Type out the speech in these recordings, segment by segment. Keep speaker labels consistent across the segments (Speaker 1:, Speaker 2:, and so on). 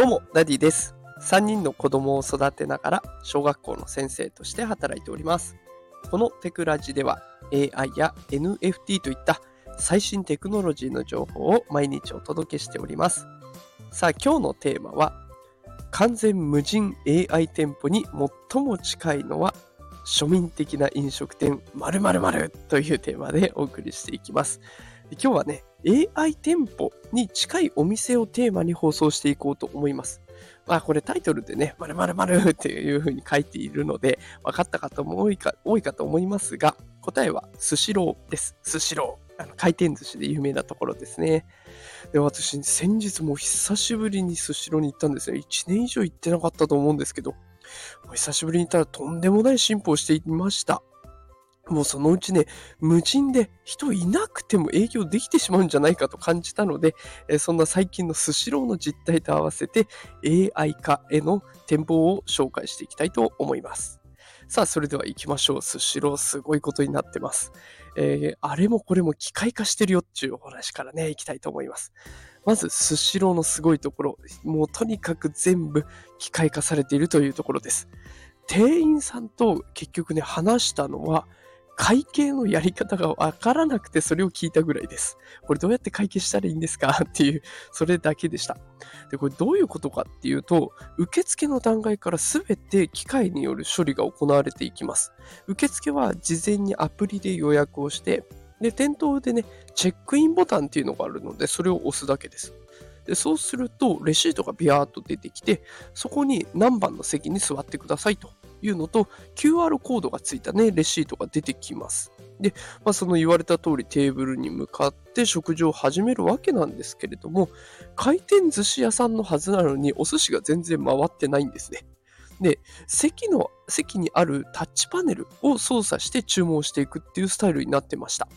Speaker 1: どうも、ダディです。3人の子供を育てながら小学校の先生として働いております。このテクラジでは AI や NFT といった最新テクノロジーの情報を毎日お届けしております。さあ、今日のテーマは完全無人 AI 店舗に最も近いのは庶民的な飲食店〇〇〇というテーマでお送りしていきます。今日はね、AI 店舗に近いお店をテーマに放送していこうと思います。まあこれタイトルでね、〇〇〇っていう風に書いているので、分かった方も多いか多いかと思いますが、答えはスシローです。スシロー。あの回転寿司で有名なところですね。で、私、先日も久しぶりにスシローに行ったんですよ。1年以上行ってなかったと思うんですけど、久しぶりに行ったらとんでもない進歩をしていました。もうそのうちね、無人で人いなくても営業できてしまうんじゃないかと感じたので、えそんな最近のスシローの実態と合わせて AI 化への展望を紹介していきたいと思います。さあ、それでは行きましょう。スシローすごいことになってます。えーあれもこれも機械化してるよっていうお話からね、行きたいと思います。まず、スシローのすごいところ、もうとにかく全部機械化されているというところです。店員さんと結局ね、話したのは、会計のやり方がわからなくてそれを聞いたぐらいです。これどうやって会計したらいいんですか？っていう、それだけでした。で、これどういうことかっていうと、受付の段階からすべて機械による処理が行われていきます。受付は事前にアプリで予約をして、で、店頭でね、チェックインボタンっていうのがあるので、それを押すだけです。でそうすると、レシートがビャーっと出てきて、そこに何番の席に座ってくださいというのと、QR コードがついたね、レシートが出てきます。で、まあ、その言われた通りテーブルに向かって食事を始めるわけなんですけれども、回転寿司屋さんのはずなのにお寿司が全然回ってないんですね。で、席の、席にあるタッチパネルを操作して注文していくっていうスタイルになってました。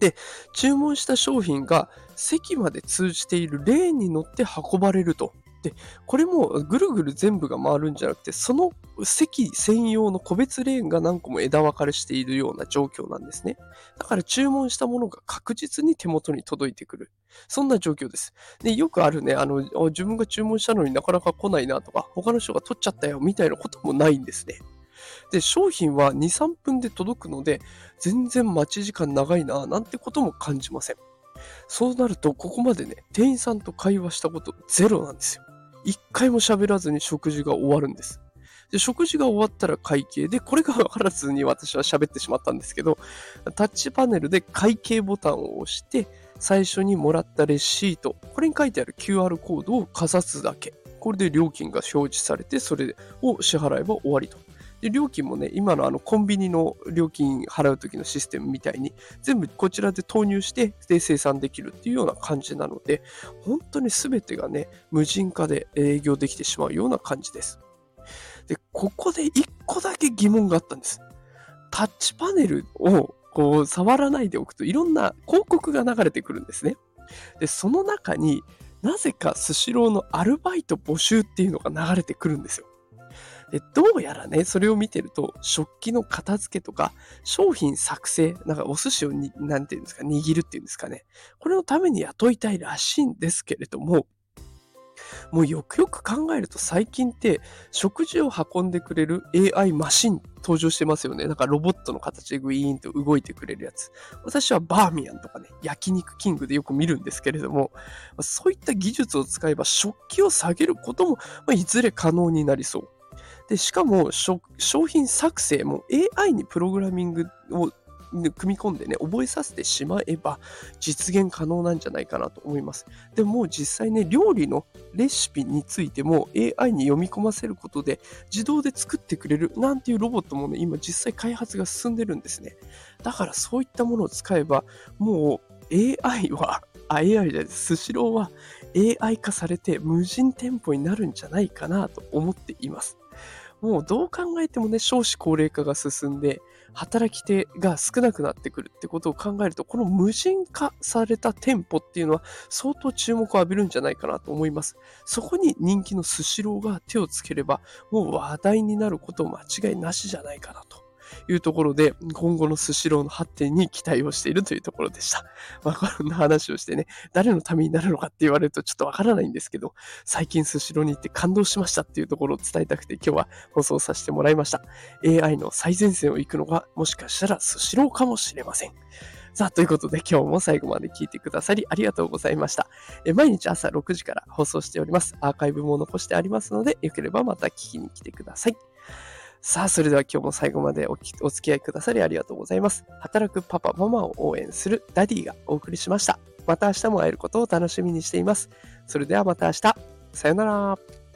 Speaker 1: で、注文した商品が席まで通じているレーンに乗って運ばれると。で、これもぐるぐる全部が回るんじゃなくて、その席専用の個別レーンが何個も枝分かれしているような状況なんですね。だから注文したものが確実に手元に届いてくる。そんな状況です。で、よくあるね、あの、自分が注文したのになかなか来ないなとか、他の人が取っちゃったよみたいなこともないんですね。で、商品は2、3分で届くので、全然待ち時間長いな、なんてことも感じません。そうなると、ここまでね、店員さんと会話したことゼロなんですよ。一回も喋らずに食事が終わるんです。で、食事が終わったら会計で、これが分からずに私は喋ってしまったんですけど、タッチパネルで会計ボタンを押して、最初にもらったレシート、これに書いてある QR コードをかざすだけ。これで料金が表示されて、それを支払えば終わりと。で料金もね、今のあのコンビニの料金払う時のシステムみたいに、全部こちらで投入して、で生産できるっていうような感じなので、本当に全てがね、無人化で営業できてしまうような感じです。で、ここで一個だけ疑問があったんです。タッチパネルをこう触らないでおくといろんな広告が流れてくるんですね。で、その中になぜかスシローのアルバイト募集っていうのが流れてくるんですよ。で、どうやらね、それを見てると、食器の片付けとか、商品作成、なんかお寿司をに、なんていうんですか、握るっていうんですかね。これのために雇いたいらしいんですけれども、もうよくよく考えると最近って食事を運んでくれる AI マシン登場してますよね。なんかロボットの形でグイーンと動いてくれるやつ。私はバーミヤンとかね、焼肉キングでよく見るんですけれども、そういった技術を使えば食器を下げることも、ま、いずれ可能になりそう。で、しかも商品作成も AI にプログラミングを組み込んでね、覚えさせてしまえば実現可能なんじゃないかなと思います。でも実際ね、料理のレシピについても AI に読み込ませることで自動で作ってくれるなんていうロボットもね、今実際開発が進んでるんですね。だからそういったものを使えば、もう AI は、あ、AI じゃないで。スシローは AI 化されて無人店舗になるんじゃないかなと思っています。もうどう考えてもね、少子高齢化が進んで、働き手が少なくなってくるってことを考えると、この無人化された店舗っていうのは相当注目を浴びるんじゃないかなと思います。そこに人気のスシローが手をつければ、もう話題になること間違いなしじゃないかなというところで、今後のスシローの発展に期待をしているというところでした。まあ、こんな話をしてね、誰のためになるのかって言われるとちょっとわからないんですけど、最近スシローに行って感動しましたっていうところを伝えたくて今日は放送させてもらいました。AI の最前線を行くのがもしかしたらスシローかもしれません。さあ、ということで今日も最後まで聞いてくださりありがとうございました。え毎日朝6時から放送しております。アーカイブも残してありますので、よければまた聞きに来てください。さあ、それでは今日も最後までおお付き合いくださりありがとうございます。働くパパ、ママを応援するダディがお送りしました。また明日も会えることを楽しみにしています。それではまた明日。さよなら。